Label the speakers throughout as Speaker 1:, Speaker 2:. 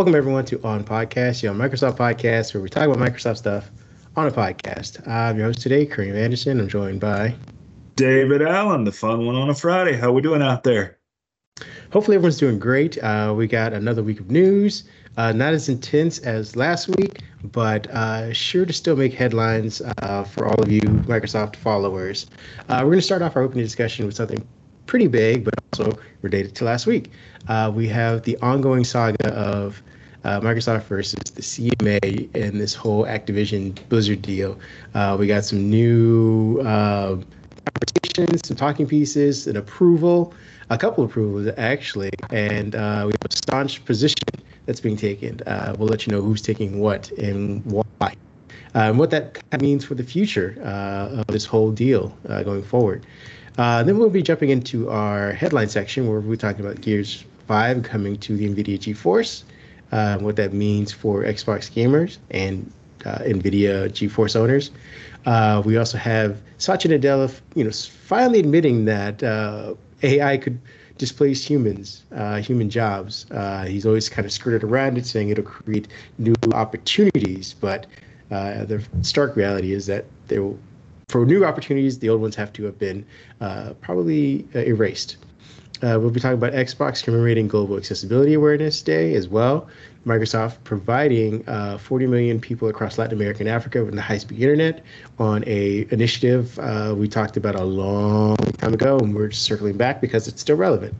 Speaker 1: Welcome everyone to OnPodcast, your Microsoft podcast, where we talk about Microsoft stuff on a podcast. I'm your host today, Kareem Anderson. I'm joined by
Speaker 2: David Allen, the fun one on a Friday. How are we doing out there?
Speaker 1: Hopefully everyone's doing great. Uh, we got another week of news, uh, not as intense as last week, but uh, sure to still make headlines uh, for all of you Microsoft followers. Uh, we're going to start off our opening discussion with something pretty big, but also related to last week. Uh, we have the ongoing saga of uh, Microsoft versus the CMA and this whole Activision Blizzard deal. Uh, we got some new uh, conversations, some talking pieces, an approval, a couple approvals actually, and uh, we have a staunch position that's being taken. Uh, we'll let you know who's taking what and why. and what that means for the future of this whole deal going forward. Uh, then we'll be jumping into our headline section where we're talking about Gears 5 coming to the NVIDIA GeForce, uh, what that means for Xbox gamers and uh, NVIDIA GeForce owners. Uh, we also have Satya Nadella, you know, finally admitting that uh, AI could displace humans, uh, human jobs. he's always kind of skirted around it, saying it'll create new opportunities, but the stark reality is that there will for new opportunities, the old ones have to have been uh, probably uh, erased. Uh, we'll be talking about Xbox commemorating Global Accessibility Awareness Day as well. Microsoft providing uh, 40 million people across Latin America and Africa with the high-speed internet on a initiative uh, we talked about a long time ago, and we're circling back because it's still relevant.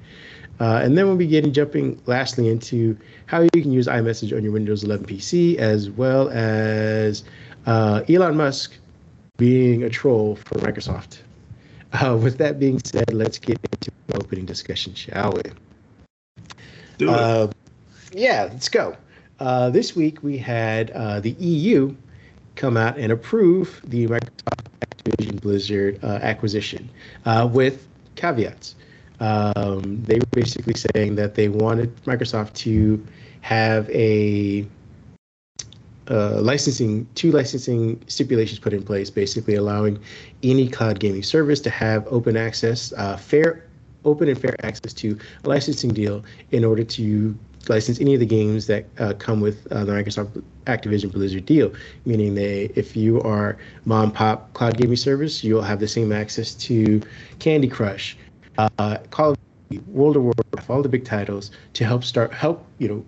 Speaker 1: Uh, and then we'll be getting jumping lastly into how you can use iMessage on your Windows 11 PC, as well as Elon Musk being a troll for Microsoft. Uh, with that being said, let's get into the opening discussion, shall we?
Speaker 2: Do it. Uh,
Speaker 1: yeah, let's go. Uh, this week we had uh, the EU come out and approve the Microsoft Activision Blizzard uh, acquisition uh, with caveats. Um, they were basically saying that they wanted Microsoft to have a uh, licensing two licensing stipulations put in place, basically allowing any cloud gaming service to have open access, uh, fair, open and fair access to a licensing deal in order to license any of the games that uh, come with uh, the Microsoft Activision Blizzard deal. Meaning, they, if you are mom pop cloud gaming service, you'll have the same access to Candy Crush, uh, Call of Duty, World of Warcraft, all the big titles to help start help you know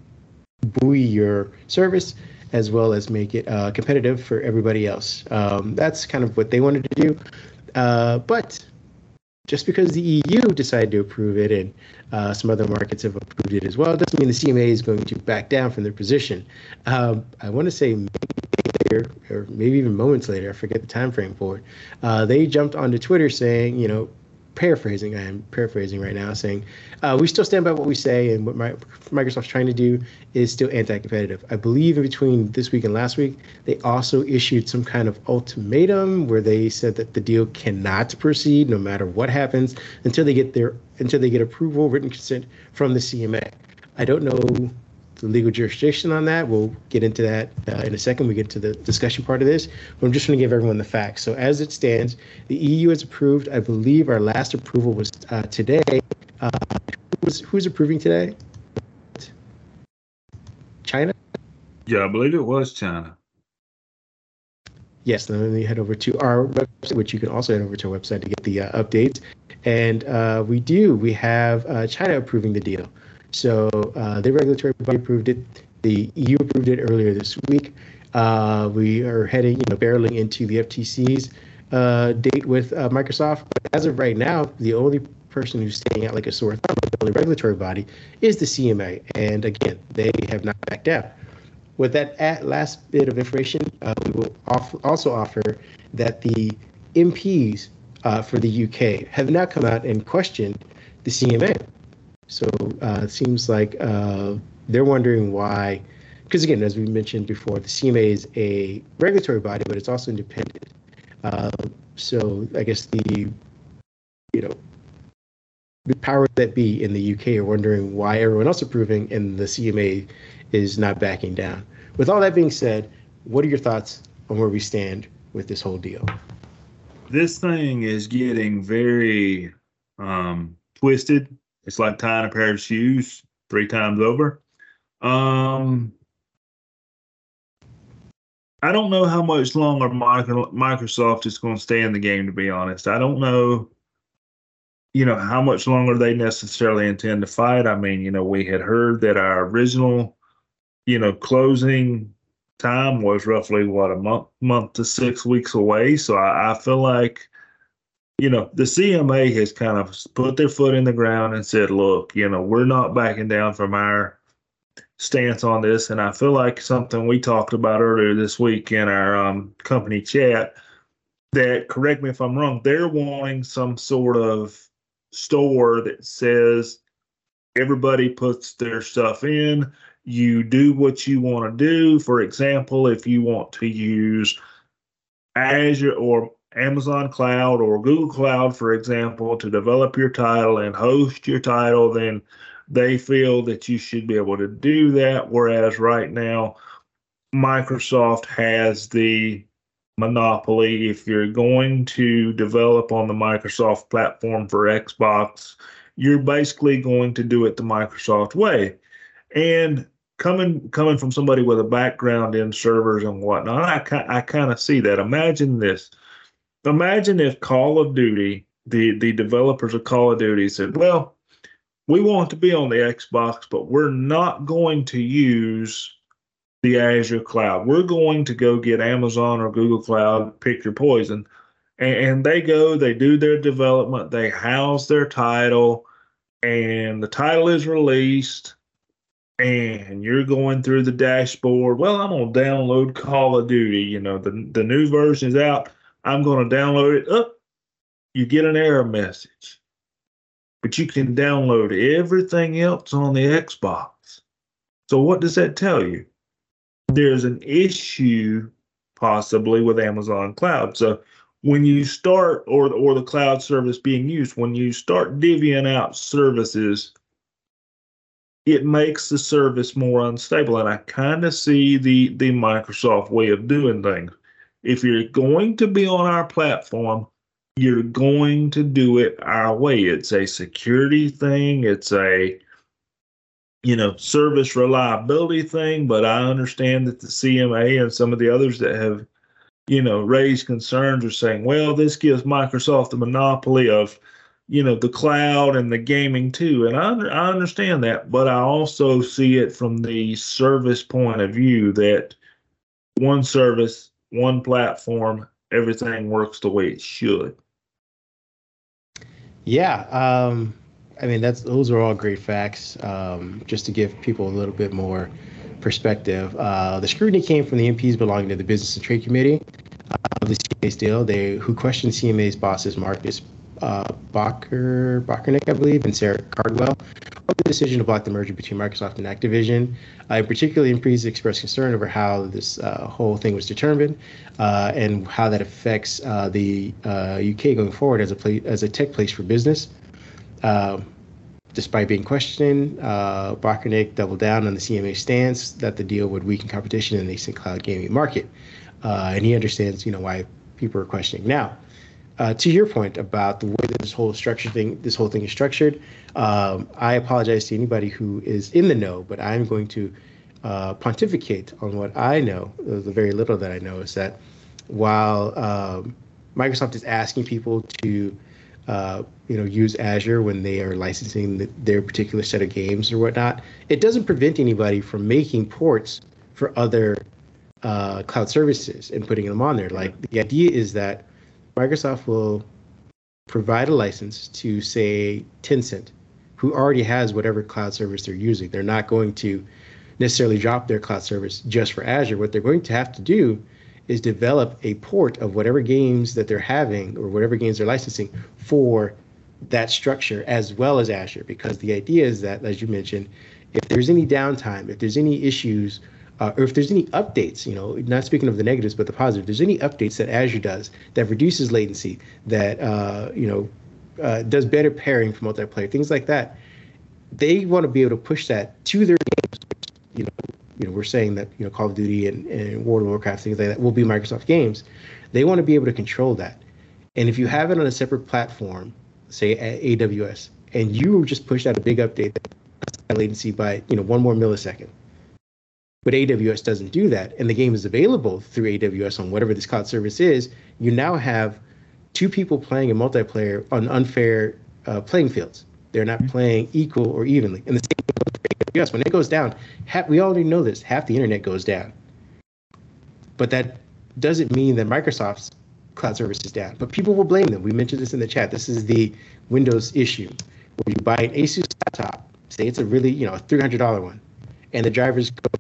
Speaker 1: buoy your service as well as make it uh, competitive for everybody else. Um, that's kind of what they wanted to do. Uh, but just because the EU decided to approve it and uh, some other markets have approved it as well, doesn't mean the CMA is going to back down from their position. Um, I want to say maybe later, or maybe even moments later, I forget the time frame for it. Uh, they jumped onto Twitter saying, you know, paraphrasing, I am paraphrasing right now, saying uh, we still stand by what we say, and what my, Microsoft's trying to do is still anti-competitive. I believe in between this week and last week, they also issued some kind of ultimatum where they said that the deal cannot proceed no matter what happens until they get their until they get approval, written consent from the CMA. I don't know the legal jurisdiction on that. We'll get into that uh, in a second. We get to the discussion part of this. But I'm just going to give everyone the facts. So as it stands, the EU has approved. I believe our last approval was uh, today. Uh, who's, who's approving today? China?
Speaker 2: Yeah, I believe it was China.
Speaker 1: Yes, then we head over to our website, which you can also head over to our website to get the uh, updates. And uh, we do, we have uh, China approving the deal. So uh, the regulatory body approved it. The EU approved it earlier this week. Uh, we are heading, you know, barreling into the FTC's uh, date with uh, Microsoft. But as of right now, the only person who's staying out like a sore thumb, the only regulatory body, is the CMA. And again, they have not backed down. With that last bit of information, uh, we will also offer that the MPs uh, for the UK have now come out and questioned the CMA so uh, it seems like uh, they're wondering why, because again, as we mentioned before, the CMA is a regulatory body, but it's also independent. Uh, so I guess the, you know, the power that be in the UK are wondering why everyone else approving and the CMA is not backing down. With all that being said, what are your thoughts on where we stand with this whole deal?
Speaker 2: This thing is getting very um, twisted it's like tying a pair of shoes three times over. Um, I don't know how much longer Microsoft is going to stay in the game. To be honest, I don't know. You know how much longer they necessarily intend to fight. I mean, you know, we had heard that our original, you know, closing time was roughly what a month, month to six weeks away. So I, I feel like, you know, the CMA has kind of put their foot in the ground and said, look, you know, we're not backing down from our stance on this, and I feel like something we talked about earlier this week in our um, company chat. That correct me if I'm wrong. They're wanting some sort of store that says everybody puts their stuff in. You do what you want to do. For example, if you want to use Azure or Amazon Cloud or Google Cloud, for example, to develop your title and host your title, then they feel that you should be able to do that. Whereas right now, Microsoft has the monopoly. If you're going to develop on the Microsoft platform for Xbox, you're basically going to do it the Microsoft way. And coming coming from somebody with a background in servers and whatnot, I, I kind of see that. Imagine this. Imagine if Call of Duty, the, the developers of Call of Duty said, well, we want to be on the Xbox, but we're not going to use the Azure cloud. We're going to go get Amazon or Google Cloud, pick your poison. And, and they go, they do their development, they house their title, and the title is released. And you're going through the dashboard. Well, I'm gonna download Call of Duty. You know, the the new version is out. I'm gonna download it. Up, you get an error message but you can download everything else on the Xbox. So, what does that tell you? There's an issue possibly with Amazon Cloud. So, when you start, or, or the cloud service being used, when you start divvying out services, it makes the service more unstable. And I kind of see the, the Microsoft way of doing things. If you're going to be on our platform, you're going to do it our way. It's a security thing, it's a you know service reliability thing, but I understand that the CMA and some of the others that have you know raised concerns are saying, well, this gives Microsoft the monopoly of you know the cloud and the gaming too and I, I understand that but i also see it from the service point of view that one service one platform everything works the way it should
Speaker 1: yeah, um, I mean that's those are all great facts. Um, just to give people a little bit more perspective, uh, the scrutiny came from the MPs belonging to the Business and Trade Committee of the CMA's deal. They who questioned CMA's bosses Marcus uh, Bacher, Bokkerink, I believe, and Sarah Cardell the decision to block the merger between Microsoft and Activision. Uh, particularly, MPs expressed concern over how this uh, whole thing was determined uh, and how that affects uh, the UK uh, going forward as a as a tech place for business. Um, despite being questioned, uh, doubled down on the CMA stance that the deal would weaken competition in the nascent cloud gaming market, uh, and he understands, you know, why people are questioning now uh, to your point about the way that this whole structure thing, this whole thing is structured, um, I apologize to anybody who is in the know, but I'm going to uh, pontificate on what I know. The very little that I know is that while um, Microsoft is asking people to, uh, you know, use Azure when they are licensing the, their particular set of games or whatnot, it doesn't prevent anybody from making ports for other uh, cloud services and putting them on there. Like the idea is that Microsoft will provide a license to say Tencent, who already has whatever cloud service they're using. They're not going to necessarily drop their cloud service just for Azure. What they're going to have to do is develop a port of whatever games that they're having or whatever games they're licensing for that structure as well as Azure. Because the idea is that, as you mentioned, if there's any downtime, if there's any issues uh, or if there's any updates, you know, not speaking of the negatives, but the positive, there's any updates that Azure does that reduces latency, that, uh, you know, uh, does better pairing for multiplayer, things like that, they want to be able to push that to their games. You know, you know, we're saying that, you know, Call of Duty and, and World of Warcraft, things like that will be Microsoft games. They want to be able to control that. And if you have it on a separate platform, say AWS, and you just push out a big update that latency by, you know, one more millisecond, But AWS doesn't do that, and the game is available through AWS on whatever this cloud service is. You now have two people playing a multiplayer on unfair uh, playing fields. They're not playing equal or evenly. And the same goes for AWS. When it goes down, half, we already know this. Half the internet goes down. But that doesn't mean that Microsoft's cloud service is down. But people will blame them. We mentioned this in the chat. This is the Windows issue, where you buy an Asus laptop, say it's a really you know a three hundred dollar one, and the drivers go.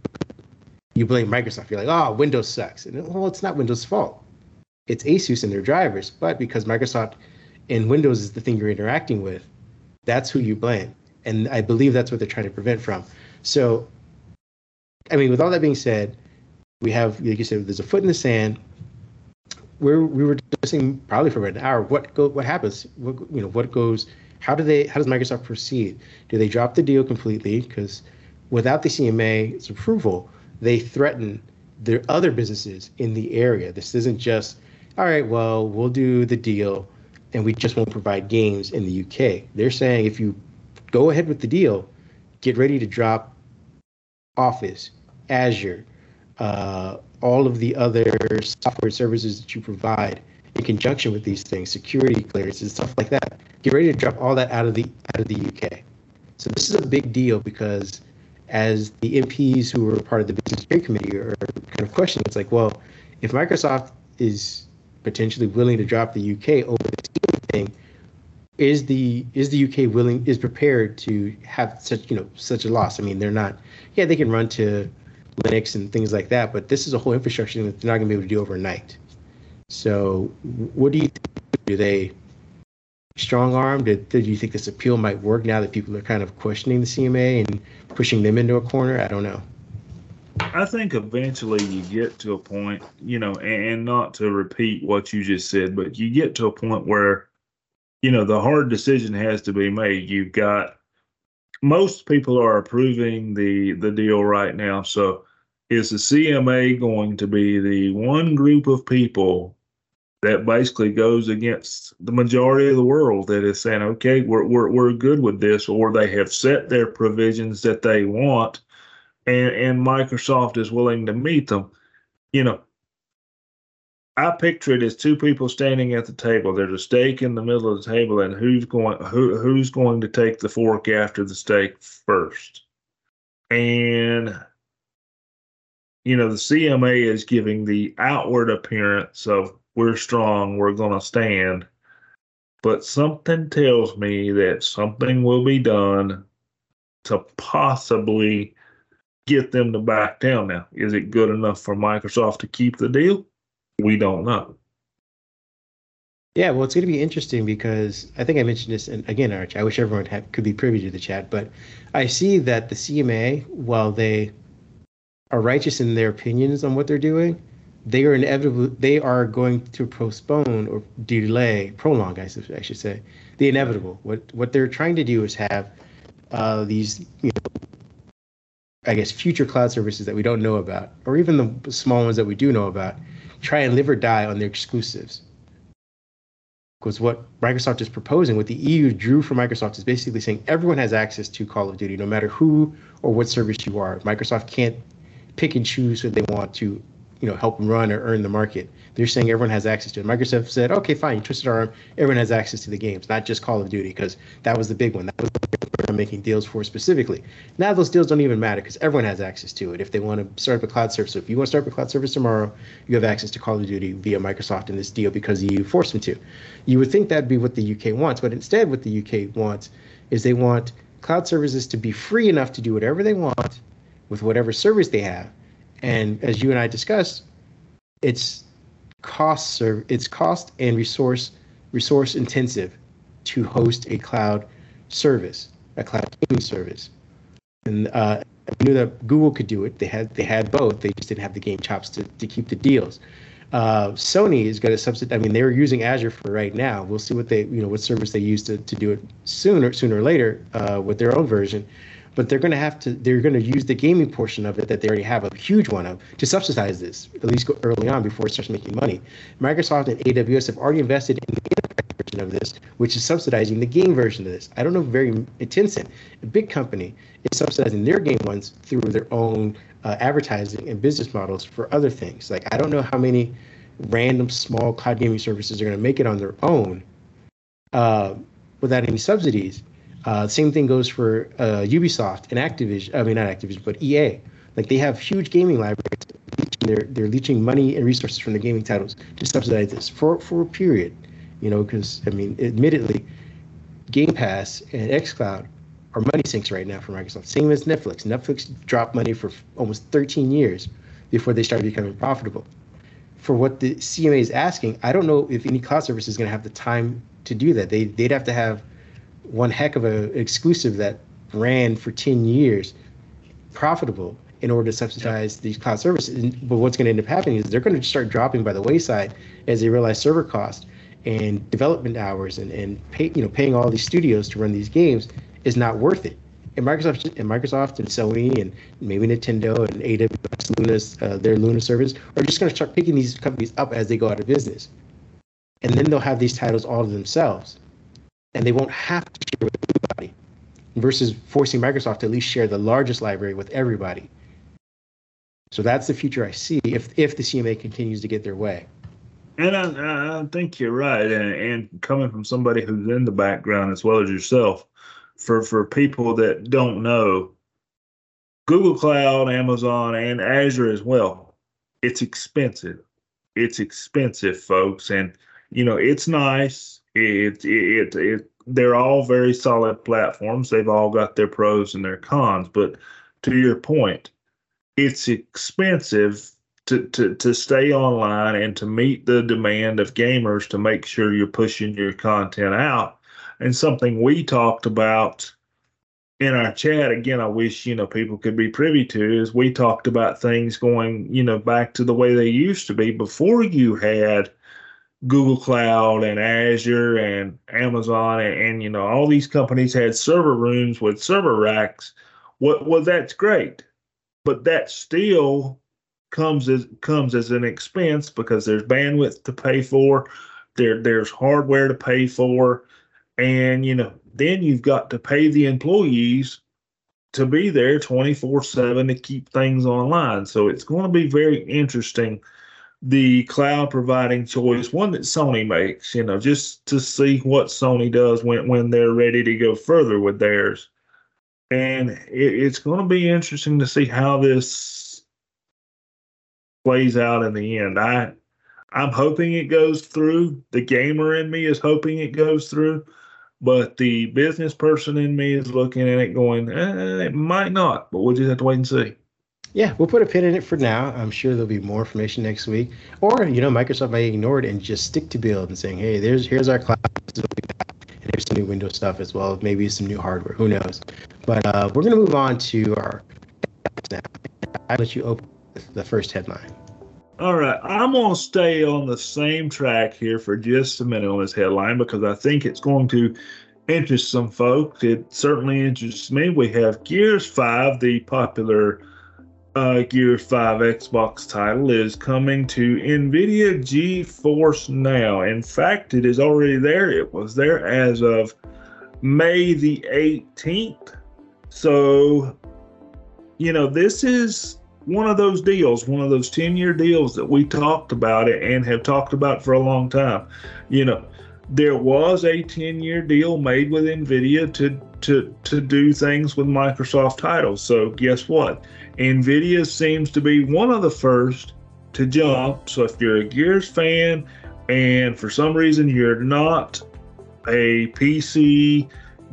Speaker 1: You blame Microsoft. You're like, oh, Windows sucks. And well, it's not Windows' fault. It's Asus and their drivers. But because Microsoft and Windows is the thing you're interacting with, that's who you blame. And I believe that's what they're trying to prevent from. So, I mean, with all that being said, we have, like you said, there's a foot in the sand. We're, we were discussing probably for about an hour what go what happens what you know what goes how do they how does Microsoft proceed do they drop the deal completely because without the CMA's approval they threaten their other businesses in the area this isn't just all right well we'll do the deal and we just won't provide games in the UK they're saying if you go ahead with the deal get ready to drop Office Azure uh, all of the other software services that you provide in conjunction with these things, security clearances, stuff like that. Get ready to drop all that out of the out of the UK. So this is a big deal because as the MPs who were part of the Business Committee are kind of questioning, it's like, well, if Microsoft is potentially willing to drop the UK over this thing, is the is the UK willing is prepared to have such you know such a loss? I mean, they're not. Yeah, they can run to Linux and things like that. But this is a whole infrastructure that they're not going to be able to do overnight. So, what do you think? Do they strong arm? Did, did you think this appeal might work now that people are kind of questioning the CMA and pushing them into a corner? I don't know.
Speaker 2: I think eventually you get to a point, you know, and not to repeat what you just said, but you get to a point where, you know, the hard decision has to be made. You've got most people are approving the the deal right now. So is the CMA going to be the one group of people that basically goes against the majority of the world that is saying, okay, we're we're we're good with this, or they have set their provisions that they want, and and Microsoft is willing to meet them. You know, I picture it as two people standing at the table. There's a steak in the middle of the table, and who's going who who's going to take the fork after the steak first? And you know, the CMA is giving the outward appearance of we're strong, we're going to stand. But something tells me that something will be done to possibly get them to back down. Now, is it good enough for Microsoft to keep the deal? we don't know.
Speaker 1: Yeah, well, it's going to be interesting because I think I mentioned this, and again, Arch, I wish everyone had, could be privy to the chat, but I see that the CMA, while they are righteous in their opinions on what they're doing, they are inevitable. They are going to postpone or delay, prolong, I should, I should say, the inevitable. What what they're trying to do is have uh, these, you know, I guess, future cloud services that we don't know about, or even the small ones that we do know about, try and live or die on their exclusives. Because what Microsoft is proposing, what the EU drew from Microsoft is basically saying everyone has access to Call of Duty, no matter who or what service you are. Microsoft can't pick and choose who they want to, you know, help run or earn the market. They're saying everyone has access to it. Microsoft said, okay, fine, you twisted our arm. Everyone has access to the games, not just Call of Duty, because that was the big one. That was making deals for specifically. Now those deals don't even matter because everyone has access to it. If they want to start up a cloud service, so if you want to start up a cloud service tomorrow, you have access to Call of Duty via Microsoft in this deal because you forced them to. You would think that'd be what the UK wants, but instead, what the UK wants is they want cloud services to be free enough to do whatever they want with whatever service they have. And as you and I discussed, it's cost serve it's cost and resource resource intensive to host a cloud service a cloud gaming service. And uh, I knew that Google could do it. They had they had both. They just didn't have the game chops to, to keep the deals. Uh, Sony is going to substitute. I mean, they're using Azure for right now. We'll see what they you know what service they use to, to do it sooner sooner or later uh, with their own version. But they're going to have to they're going to use the gaming portion of it that they already have a huge one of to subsidize this at least early on before it starts making money. Microsoft and AWS have already invested in the version of this, which is subsidizing the game version of this. I don't know very Tencent, a big company, is subsidizing their game ones through their own uh, advertising and business models for other things. Like I don't know how many random small cloud gaming services are going to make it on their own uh, without any subsidies. Uh, same thing goes for uh, Ubisoft and Activision. I mean, not Activision, but EA. Like they have huge gaming libraries. They're they're leeching money and resources from the gaming titles to subsidize this for for a period. You know, because I mean, admittedly, Game Pass and XCloud are money sinks right now for Microsoft. Same as Netflix. Netflix dropped money for almost 13 years before they started becoming profitable. For what the CMA is asking, I don't know if any cloud service is going to have the time to do that. They they'd have to have one heck of an exclusive that ran for 10 years profitable in order to subsidize yep. these cloud services. But what's going to end up happening is they're going to start dropping by the wayside as they realize server cost and development hours and, and pay, you know paying all these studios to run these games is not worth it. And Microsoft and Microsoft and Sony and maybe Nintendo and AWS Luna's uh, their Luna service are just going to start picking these companies up as they go out of business, and then they'll have these titles all to themselves, and they won't have to share with everybody, versus forcing Microsoft to at least share the largest library with everybody. So that's the future I see if if the CMA continues to get their way.
Speaker 2: And I, I think you're right. And, and coming from somebody who's in the background as well as yourself, for for people that don't know, Google Cloud, Amazon, and Azure as well. It's expensive. It's expensive, folks, and you know it's nice. It it it, they're all very solid platforms. They've all got their pros and their cons. But to your point, it's expensive to, to, to stay online and to meet the demand of gamers to make sure you're pushing your content out and something we talked about in our chat again i wish you know people could be privy to is we talked about things going you know back to the way they used to be before you had google cloud and azure and amazon and, and you know all these companies had server rooms with server racks what well that's great but that still comes as comes as an expense because there's bandwidth to pay for there there's hardware to pay for and, you know, then you've got to pay the employees to be there 24 7 to keep things online. So it's going to be very interesting. The cloud providing choice, one that Sony makes, you know, just to see what Sony does when, when they're ready to go further with theirs. And it, it's going to be interesting to see how this plays out in the end. I I'm hoping it goes through. The gamer in me is hoping it goes through. But the business person in me is looking at it going, eh, it might not, but we'll just have to wait and see.
Speaker 1: Yeah, we'll put a pin in it for now. I'm sure there'll be more information next week. Or, you know, Microsoft may ignore it and just stick to build and saying, hey, there's here's our cloud. And here's some new Windows stuff as well. Maybe some new hardware. Who knows? But uh, we're going to move on to our now. I'll let you open the first headline.
Speaker 2: All right, I'm going to stay on the same track here for just a minute on this headline because I think it's going to interest some folks. It certainly interests me. We have Gears 5, the popular uh, Gear 5 Xbox title, is coming to NVIDIA GeForce Now. In fact, it is already there. It was there as of May the 18th. So, you know, this is one of those deals, one of those 10 year deals that we talked about it and have talked about for a long time. You know, there was a 10 year deal made with NVIDIA to, to, to do things with Microsoft titles. So, guess what? NVIDIA seems to be one of the first to jump. So, if you're a Gears fan and for some reason you're not a PC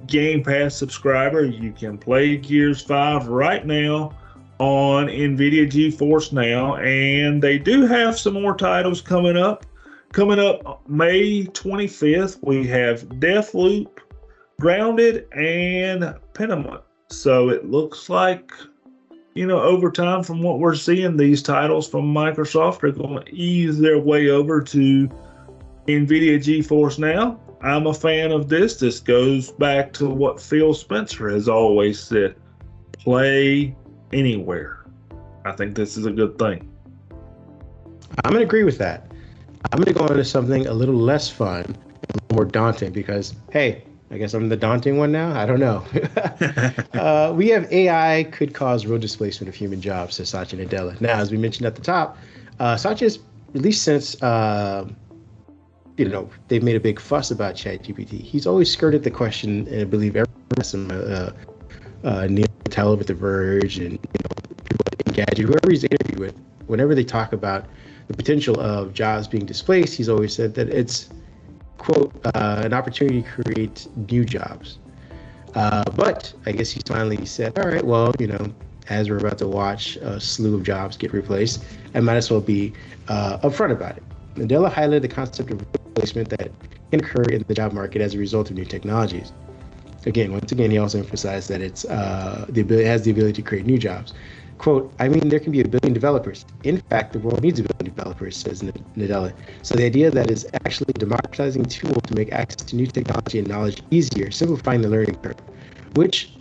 Speaker 2: Game Pass subscriber, you can play Gears 5 right now on NVIDIA GeForce Now, and they do have some more titles coming up. Coming up May 25th, we have Deathloop, Grounded, and Pentiment. So it looks like, you know, over time, from what we're seeing, these titles from Microsoft are going to ease their way over to NVIDIA GeForce Now. I'm a fan of this. This goes back to what Phil Spencer has always said play anywhere. I think this is a good thing.
Speaker 1: I'm going to agree with that. I'm going to go into something a little less fun, more daunting because, hey, I guess I'm the daunting one now. I don't know. uh, we have AI could cause real displacement of human jobs, says Satya Nadella. Now, as we mentioned at the top, uh, Satya's, at least since, uh, you know, they've made a big fuss about ChatGPT, he's always skirted the question, and I believe every person, uh, uh, Nilay Patel with The Verge and, you know, people like Engadget, whoever he's interviewed with, whenever they talk about the potential of jobs being displaced, he's always said that it's quote, uh, an opportunity to create new jobs. Uh, but I guess he finally said, all right, well, you know, as we're about to watch a slew of jobs get replaced, I might as well be uh, upfront about it. Nadella highlighted the concept of replacement that can occur in the job market as a result of new technologies. Again, once again, he also emphasized that it's uh, the ability, it has the ability to create new jobs. Quote, I mean, there can be a billion developers. In fact, the world needs a billion developers, says Nadella. So the idea that is actually democratizing tool to make access to new technology and knowledge easier, simplifying the learning curve, which,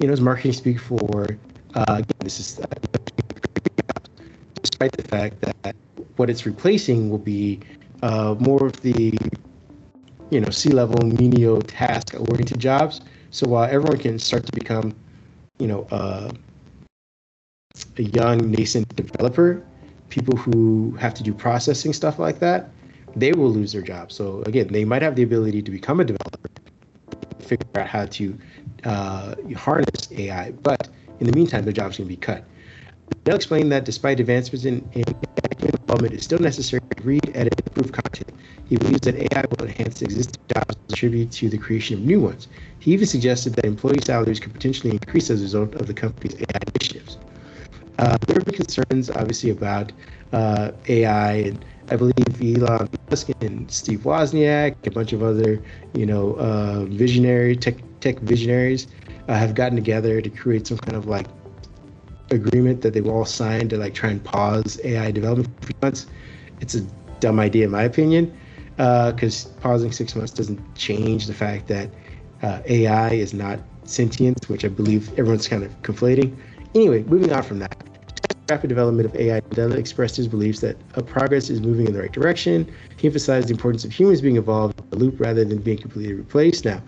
Speaker 1: you know, is marketing speak for, uh, again, this is, uh, despite the fact that what it's replacing will be uh, more of the, you know, C-level, menial, task-oriented jobs. So while everyone can start to become, you know, uh, a young nascent developer, people who have to do processing stuff like that, they will lose their job. So again, they might have the ability to become a developer, figure out how to uh, harness AI, but in the meantime, their jobs can be cut. They'll explain that despite advancements in, in development, it's still necessary to read, edit, and improve content. He believes that AI will enhance existing jobs and contribute to the creation of new ones. He even suggested that employee salaries could potentially increase as a result of the company's AI initiatives. Uh, there have been concerns, obviously, about uh, AI, and I believe Elon Musk and Steve Wozniak, a bunch of other, you know, uh, visionary tech tech visionaries, uh, have gotten together to create some kind of like agreement that they've all signed to like try and pause AI development for months. It's a dumb idea, in my opinion, because uh, pausing six months doesn't change the fact that uh, AI is not sentient, which I believe everyone's kind of conflating. Anyway, moving on from that rapid development of AI, Nadella expressed his beliefs that progress is moving in the right direction. He emphasized the importance of humans being involved in the loop rather than being completely replaced. Now,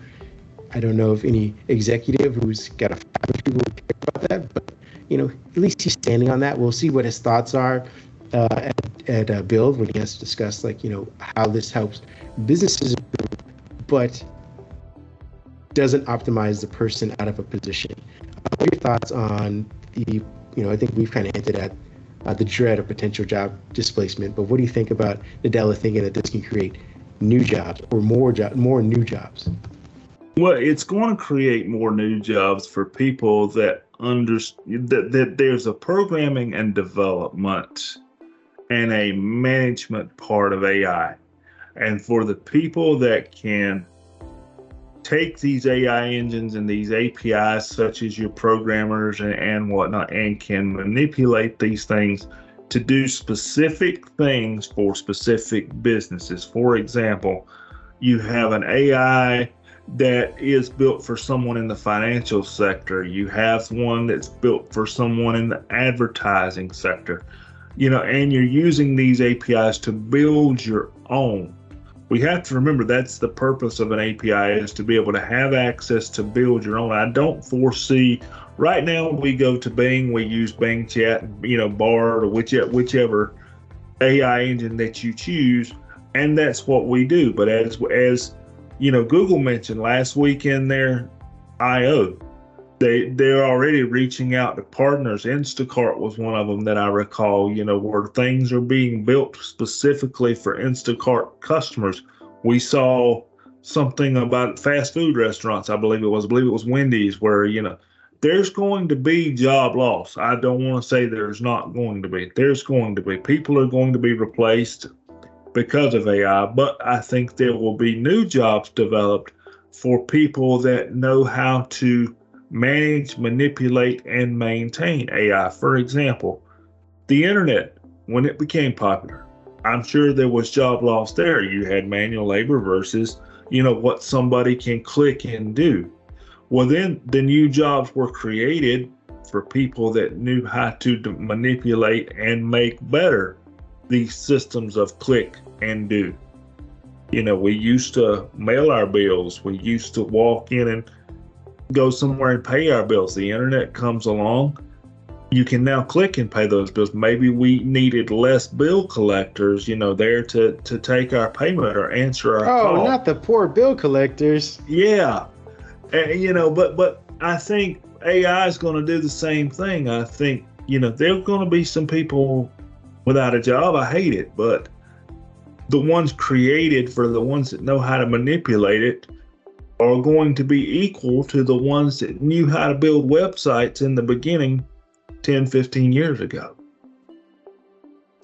Speaker 1: I don't know of any executive who's got a five people care about that, but you know, at least he's standing on that. We'll see what his thoughts are uh, at, at uh, Build when he has to discuss like you know how this helps businesses, but doesn't optimize the person out of a position. Uh, what are your thoughts on the you know, I think we've kind of hinted at uh, the dread of potential job displacement. But what do you think about Nadella thinking that this can create new jobs or more job, more new jobs?
Speaker 2: Well, it's going to create more new jobs for people that understand that, that there's a programming and development and a management part of AI. And for the people that can take these AI engines and these APIs, such as your programmers and, and whatnot, and can manipulate these things to do specific things for specific businesses. For example, you have an AI that is built for someone in the financial sector, you have one that's built for someone in the advertising sector. You know, and you're using these APIs to build your own we have to remember that's the purpose of an API is to be able to have access to build your own. I don't foresee right now we go to Bing, we use Bing Chat, you know, Bard or whichever whichever AI engine that you choose, and that's what we do. But as as you know, Google mentioned last week in their I/O, they they're already reaching out to partners. Instacart was one of them that I recall. You know, where things are being built specifically for Instacart customers. We saw something about fast food restaurants. I believe it was. I believe it was Wendy's, where you know there's going to be job loss. I don't want to say there's not going to be. There's going to be. People are going to be replaced because of AI, but I think there will be new jobs developed for people that know how to manage, manipulate, and maintain AI. For example, the internet, when it became popular, I'm sure there was job loss there. You had manual labor versus, you know, what somebody can click and do. Well, then the new jobs were created for people that knew how to manipulate and make better these systems of click and do. You know, we used to mail our bills. We used to walk in and go somewhere and pay our bills. The internet comes along. You can now click and pay those bills. Maybe we needed less bill collectors, you know, there to to take our payment or answer our
Speaker 1: oh,
Speaker 2: call.
Speaker 1: not the poor bill collectors.
Speaker 2: Yeah, and, you know, but but I think AI is going to do the same thing. I think you know there's going to be some people without a job. I hate it, but the ones created for the ones that know how to manipulate it are going to be equal to the ones that knew how to build websites in the beginning 10, 15 years ago.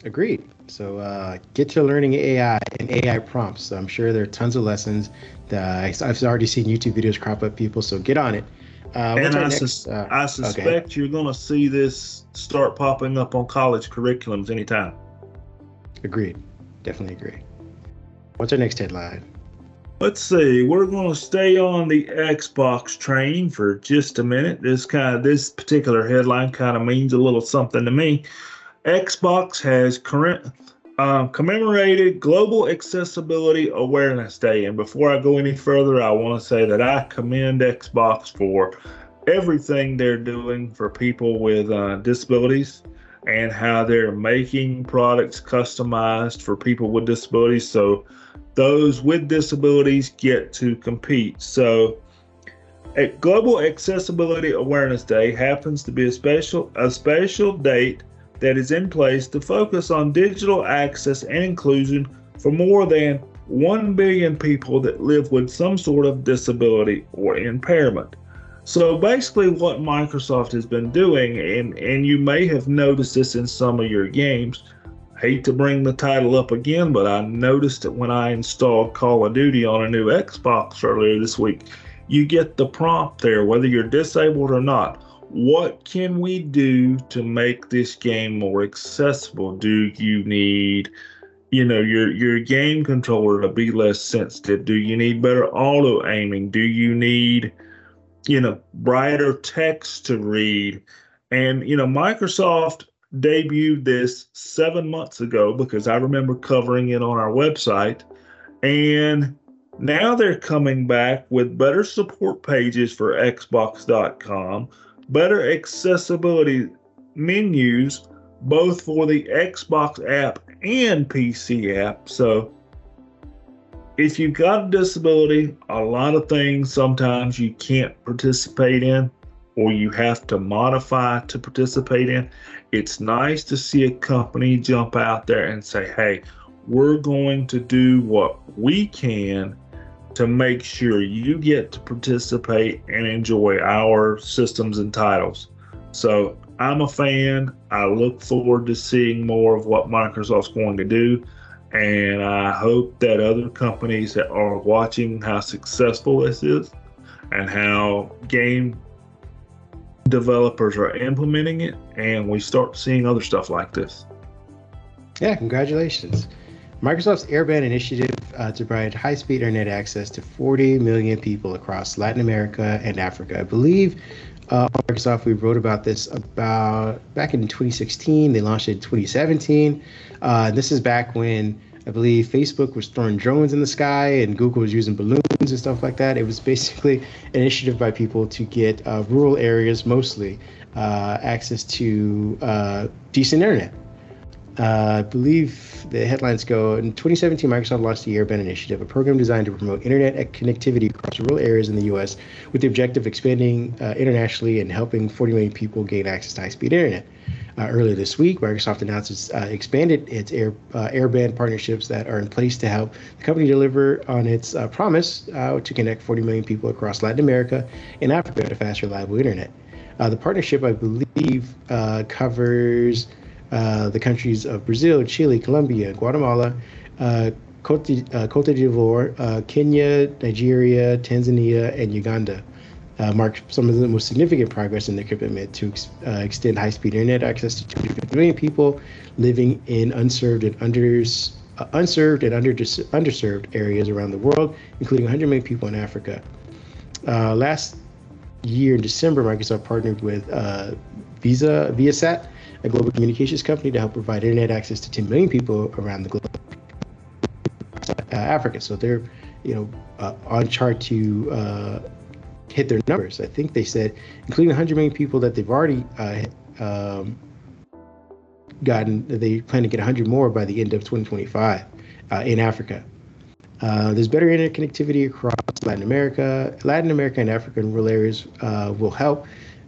Speaker 1: Agreed. So uh, get to learning AI and AI prompts. So I'm sure there are tons of lessons. That I've already seen YouTube videos crop up people. So get on it.
Speaker 2: Uh, and I, sus- uh, I suspect okay. you're going to see this start popping up on college curriculums anytime.
Speaker 1: Agreed. Definitely agree. What's our next headline?
Speaker 2: Let's see. We're going to stay on the Xbox train for just a minute. This kind of this particular headline kind of means a little something to me. Xbox has current uh, commemorated Global Accessibility Awareness Day. And before I go any further, I want to say that I commend Xbox for everything they're doing for people with uh, disabilities and how they're making products customized for people with disabilities. So those with disabilities get to compete. So, Global Accessibility Awareness Day happens to be a special a special date that is in place to focus on digital access and inclusion for more than 1 billion people that live with some sort of disability or impairment. So basically what Microsoft has been doing and and you may have noticed this in some of your games hate to bring the title up again, but I noticed that when I installed Call of Duty on a new Xbox earlier this week, you get the prompt there, whether you're disabled or not. What can we do to make this game more accessible? Do you need, you know, your your game controller to be less sensitive? Do you need better auto aiming? Do you need, you know, brighter text to read? And you know, Microsoft debuted this seven months ago because I remember covering it on our website. And now they're coming back with better support pages for Xbox.com, better accessibility menus, both for the Xbox app and PC app. So if you've got a disability, a lot of things sometimes you can't participate in or you have to modify to participate in it's nice to see a company jump out there and say, hey, we're going to do what we can to make sure you get to participate and enjoy our systems and titles. So I'm a fan. I look forward to seeing more of what Microsoft's going to do. And I hope that other companies that are watching how successful this is and how game developers are implementing it and we start seeing other stuff like this.
Speaker 1: Yeah, congratulations. Microsoft's Airband initiative uh, to provide high speed internet access to 40 million people across Latin America and Africa. I believe uh, Microsoft, we wrote about this about back in 2016. They launched it in 2017. Uh, this is back when I believe Facebook was throwing drones in the sky and Google was using balloons and stuff like that. It was basically an initiative by people to get uh, rural areas mostly uh, access to uh, decent internet. Uh, I believe the headlines go in 2017, Microsoft launched the Airband Initiative, a program designed to promote internet connectivity across rural areas in the U.S. with the objective of expanding uh, internationally and helping 40 million people gain access to high speed internet. Uh, earlier this week, Microsoft announced it's uh, expanded its air, uh, airband partnerships that are in place to help the company deliver on its uh, promise uh, to connect 40 million people across Latin America and Africa to fast, reliable internet. The partnership, I believe, covers the countries of Brazil, Chile, Colombia, Guatemala, Cote, d'Ivoire, Kenya, Nigeria, Tanzania, and Uganda uh, marked some of the most significant progress in their commitment to uh, extend high-speed internet access to 250 million people living in unserved and unders, uh, unserved and under, underserved areas around the world, including 100 million people in Africa. Uh, last year in December, Microsoft partnered with uh, Visa Viasat, a global communications company, to help provide internet access to 10 million people around the globe. Africa. So they're, you know, uh, on chart to uh, hit their numbers. I think they said, including 100 million people that they've already uh, um, gotten, they plan to get 100 more by the end of 2025 uh, in Africa. Uh, there's better internet connectivity across Latin America. Latin America and Africa in rural areas uh, will help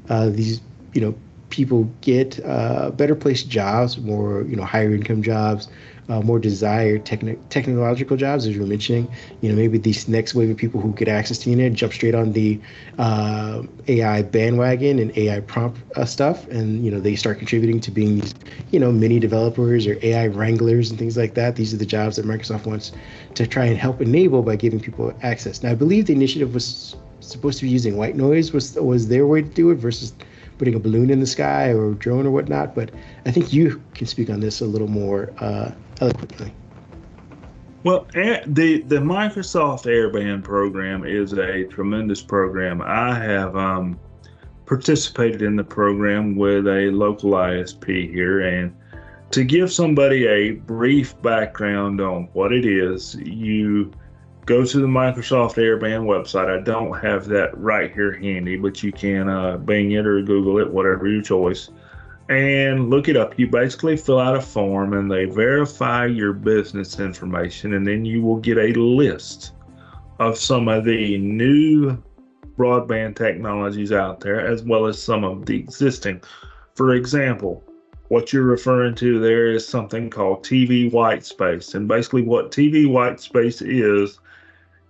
Speaker 1: uh, these, you know, people get uh, better placed jobs, more, you know, higher income jobs, uh, more desired techni- technological jobs, as you were mentioning. You know, maybe these next wave of people who get access to the internet jump straight on the uh, AI bandwagon and AI prompt uh, stuff, and you know they start contributing to being these, you know, mini developers or AI wranglers and things like that. These are the jobs that Microsoft wants to try and help enable by giving people access. Now, I believe the initiative was supposed to be using white noise was was their way to do it versus putting a balloon in the sky or a drone or whatnot. But I think you can speak on this a little more uh, eloquently.
Speaker 2: Well, the the Microsoft Airband program is a tremendous program. I have um, participated in the program with a local ISP here, and to give somebody a brief background on what it is, you go to the Microsoft Airband website. I don't have that right here handy, but you can uh, Bing it or Google it, whatever your choice, and look it up. You basically fill out a form and they verify your business information, and then you will get a list of some of the new broadband technologies out there, as well as some of the existing. For example, what you're referring to there is something called TV white space. And basically, what TV white space is,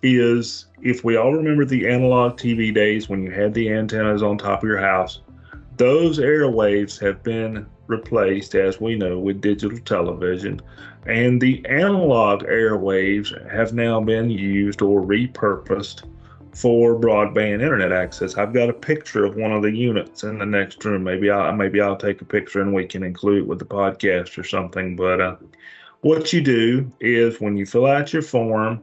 Speaker 2: is if we all remember the analog TV days when you had the antennas on top of your house, those airwaves have been replaced, as we know, with digital television, and the analog airwaves have now been used or repurposed for broadband internet access. I've got a picture of one of the units in the next room. Maybe I'll maybe I'll take a picture and we can include it with the podcast or something. But uh, what you do is when you fill out your form,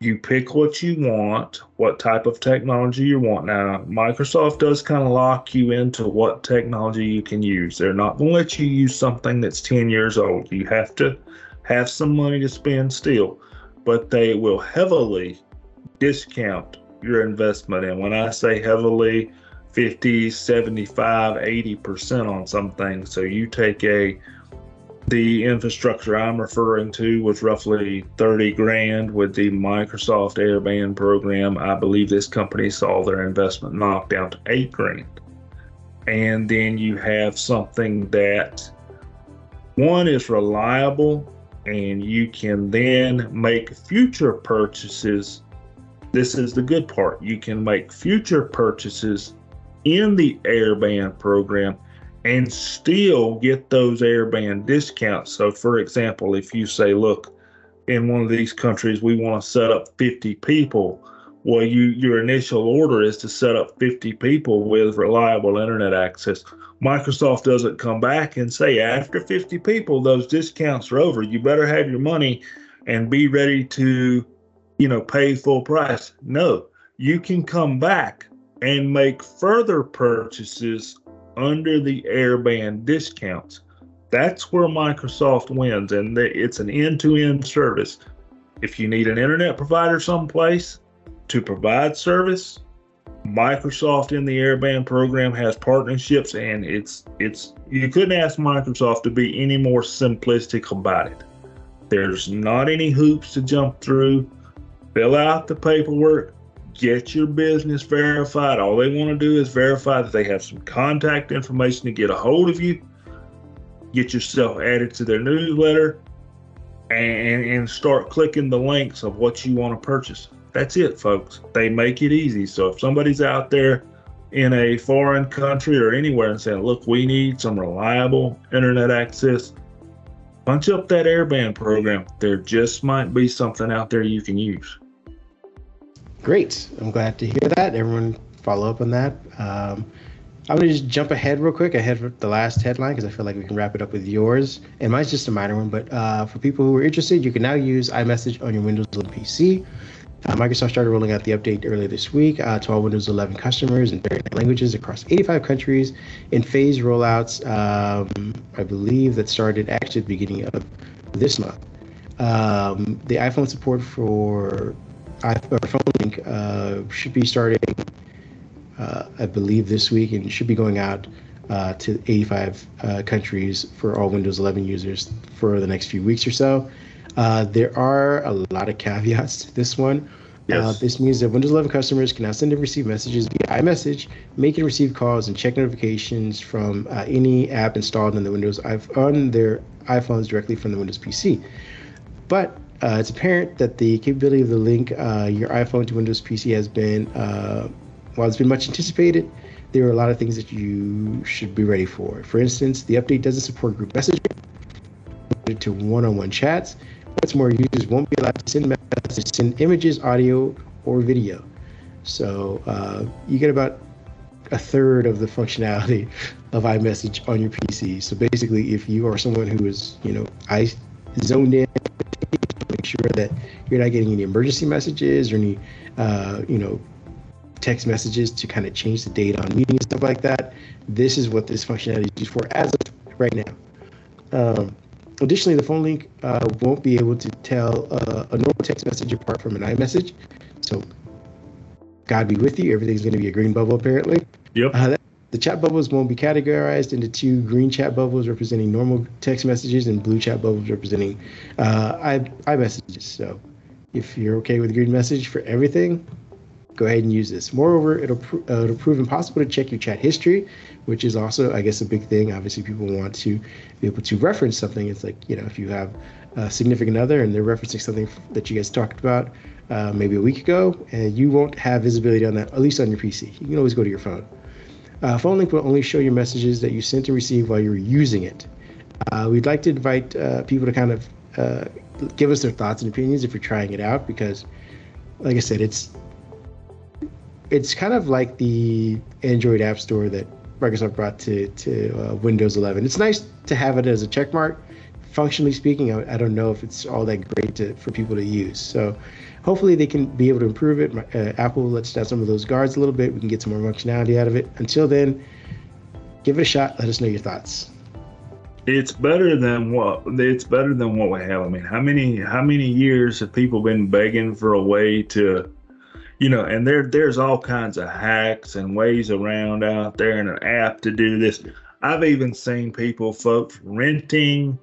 Speaker 2: you pick what you want, what type of technology you want. Now, Microsoft does kind of lock you into what technology you can use. They're not going to let you use something that's 10 years old. You have to have some money to spend still, but they will heavily discount your investment. And when I say heavily, 50, 75, 80% on some things. So you take a the infrastructure I'm referring to was roughly 30 grand with the Microsoft Airband program. I believe this company saw their investment knocked down to 8 grand. And then you have something that one is reliable and you can then make future purchases. This is the good part. You can make future purchases in the Airband program and still get those airband discounts. So, for example, if you say, look, in one of these countries, we want to set up 50 people. Well, you your initial order is to set up 50 people with reliable internet access. Microsoft doesn't come back and say after 50 people those discounts are over. You better have your money and be ready to, you know, pay full price. No, you can come back and make further purchases under the airband discounts. That's where Microsoft wins, and it's an end to end service. If you need an internet provider someplace to provide service, Microsoft in the Airband program has partnerships, and it's it's you couldn't ask Microsoft to be any more simplistic about it. There's not any hoops to jump through. Fill out the paperwork, get your business verified. All they want to do is verify that they have some contact information to get a hold of you, get yourself added to their newsletter, and, and start clicking the links of what you want to purchase. That's it, folks. They make it easy. So if somebody's out there in a foreign country or anywhere and saying, look, we need some reliable internet access, punch up that airband program. There just might be something out there you can use.
Speaker 1: Great. I'm glad to hear that. Everyone follow up on that. Um, I'm going to just jump ahead real quick, ahead of the last headline, because I feel like we can wrap it up with yours. And mine's just a minor one, but uh, for people who are interested, you can now use iMessage on your Windows 11 PC. Uh, Microsoft started rolling out the update earlier this week uh, to all Windows 11 customers in various languages across 85 countries in phase rollouts. Um, I believe that started actually at the beginning of this month. Um, the iPhone support for iPhone Phone Link uh, should be starting, uh, I believe, this week and should be going out uh, to 85 uh, countries for all Windows 11 users for the next few weeks or so. Uh, there are a lot of caveats to this one. Uh, yes. this means that Windows 11 customers can now send and receive messages via iMessage, make and receive calls, and check notifications from any app installed on the Windows on their iPhones directly from the Windows PC. But uh, it's apparent that the capability of the link uh, your iPhone to Windows PC has been, uh, while it's been much anticipated, there are a lot of things that you should be ready for. For instance, the update doesn't support group messaging to one-on-one chats. What's more, users won't be allowed to send messages, send images, audio, or video. So uh, you get about a third of the functionality of iMessage on your PC. So basically, if you are someone who is, you know, I zoned in sure that you're not getting any emergency messages or any, uh, you know, text messages to kind of change the date on meetings and stuff like that. This is what this functionality is used for as of right now. Um, additionally, the phone link uh, won't be able to tell uh, a normal text message apart from an iMessage. So, God be with you. Everything's going to be a green bubble, apparently.
Speaker 2: Yep. Uh, that,
Speaker 1: the chat bubbles won't be categorized into two green chat bubbles representing normal text messages and blue chat bubbles representing uh, i iMessages. So if you're okay with green message for everything, go ahead and use this. Moreover, it'll, pr- uh, it'll prove impossible to check your chat history, which is also, I guess, a big thing. Obviously, people want to be able to reference something. It's like, you know, if you have a significant other and they're referencing something that you guys talked about uh, maybe a week ago, and you won't have visibility on that, at least on your PC. You can always go to your phone. Uh, phone link will only show you messages that you sent and received while you're using it. Uh, we'd like to invite uh, people to kind of uh, give us their thoughts and opinions if you're trying it out because, like I said, it's it's kind of like the Android App Store that Microsoft brought to to uh, Windows 11. It's nice to have it as a check mark. Functionally speaking, I, I don't know if it's all that great to, for people to use. So hopefully they can be able to improve it. Uh, Apple lets down some of those guards a little bit. We can get some more functionality out of it. Until then, give it a shot. Let us know your thoughts.
Speaker 2: It's better than what it's better than what we have. I mean, how many how many years have people been begging for a way to, you know? And there there's all kinds of hacks and ways around out there, and an app to do this. I've even seen people, folks, renting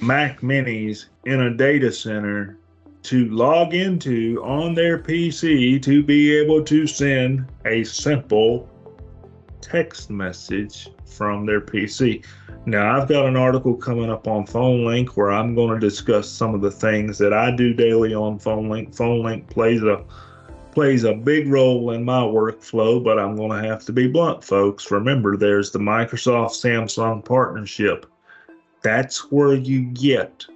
Speaker 2: Mac Minis in a data center to log into on their PC to be able to send a simple text message from their PC. Now, I've got an article coming up on PhoneLink where I'm going to discuss some of the things that I do daily on PhoneLink. PhoneLink plays a plays a big role in my workflow, but I'm going to have to be blunt, folks. Remember, there's the Microsoft Samsung partnership. That's where you get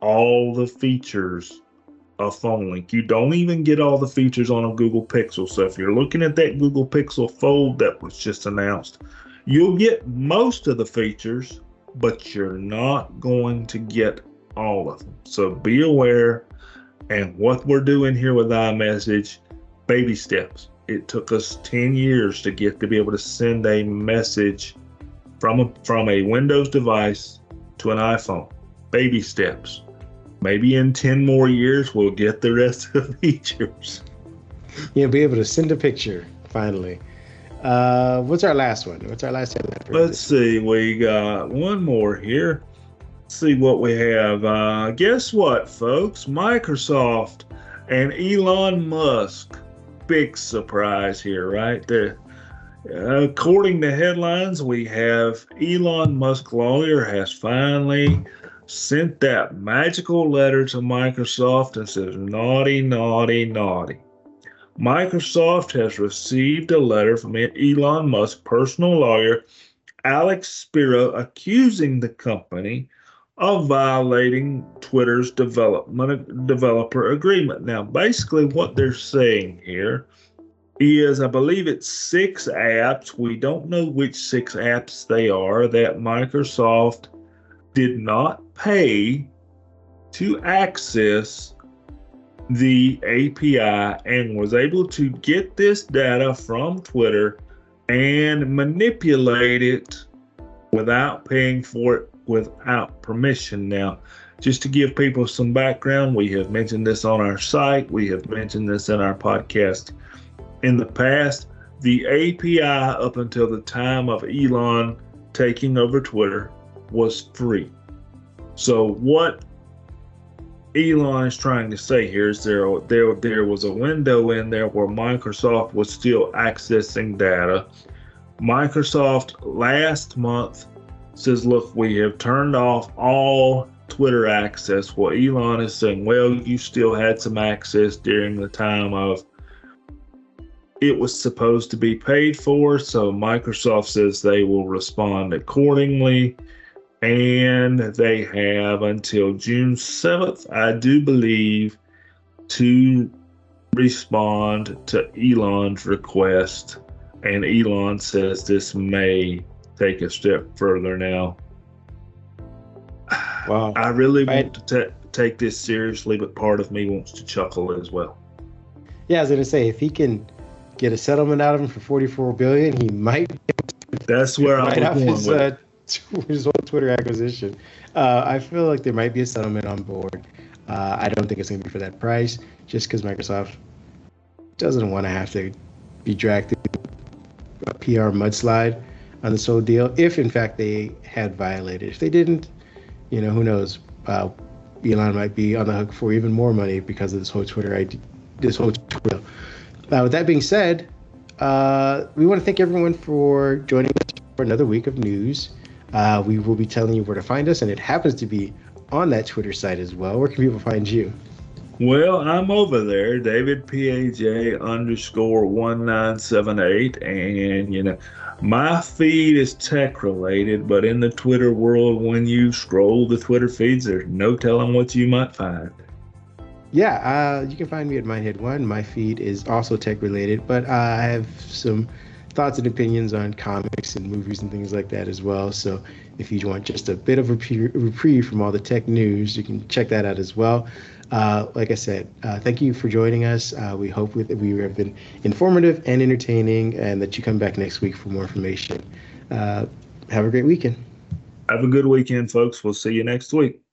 Speaker 2: all the features a phone link. You don't even get all the features on a Google Pixel. So if you're looking at that Google Pixel Fold that was just announced, you'll get most of the features, but you're not going to get all of them. So be aware. And what we're doing here with iMessage, baby steps. It took us 10 years to get to be able to send a message from a, from a Windows device to an iPhone. Baby steps maybe in 10 more years we'll get the rest of the features.
Speaker 1: You'll be able to send a picture finally. Uh, what's our last one? What's our last headline?
Speaker 2: Let's see. We got one more here. Let's see what we have. Uh, guess what, folks? Microsoft and Elon Musk. Big surprise here, right? there. according to headlines, we have Elon Musk lawyer has finally sent that magical letter to Microsoft and says, naughty, naughty, naughty. Microsoft has received a letter from Elon Musk's personal lawyer, Alex Spiro, accusing the company of violating Twitter's development developer agreement. Now, basically, what they're saying here is, I believe it's six apps. We don't know which six apps they are that Microsoft did not pay to access the API and was able to get this data from Twitter and manipulate it without paying for it without permission. Now, just to give people some background, we have mentioned this on our site, we have mentioned this in our podcast in the past. The API up until the time of Elon taking over Twitter was free. So what Elon is trying to say here is there there there was a window in there where Microsoft was still accessing data. Microsoft last month says, look, we have turned off all Twitter access. Well, Elon is saying, well, you still had some access during the time of it was supposed to be paid for. So Microsoft says they will respond accordingly. And they have until June 7th, I do believe, to respond to Elon's request. And Elon says this may take a step further now. Wow. I really want to t- take this seriously, but part of me wants to chuckle as well.
Speaker 1: Yeah, I was going to say, if he can get a settlement out of him for 44 billion, he might.
Speaker 2: That's where I'm going
Speaker 1: his, uh, whole Twitter acquisition. Uh, I feel like there might be a settlement on board. Uh, I don't think it's going to be for that price, just because Microsoft doesn't want to have to be dragged through a PR mudslide on this whole deal. If in fact they had violated, if they didn't, you know, who knows? Uh, Elon might be on the hook for even more money because of this whole Twitter ID, this whole Twitter. Uh, with that being said, uh, we want to thank everyone for joining us for another week of news. Uh, we will be telling you where to find us, and it happens to be on that Twitter site as well. Where can people find you?
Speaker 2: Well, I'm over there, David PAJ underscore one nine seven eight, and you know, my feed is tech related, but in the Twitter world, when you scroll the Twitter feeds, there's no telling what you might find.
Speaker 1: Yeah, uh, you can find me at Mindhead One. My feed is also tech related, but uh, I have some thoughts and opinions on comics and movies and things like that as well. So if you want just a bit of reprieve from all the tech news, you can check that out as well. Uh, like I said, uh, thank you for joining us. Uh, we hope that we have been informative and entertaining, and that you come back next week for more information. Uh, have a great weekend.
Speaker 2: Have a good weekend, folks. We'll see you next week.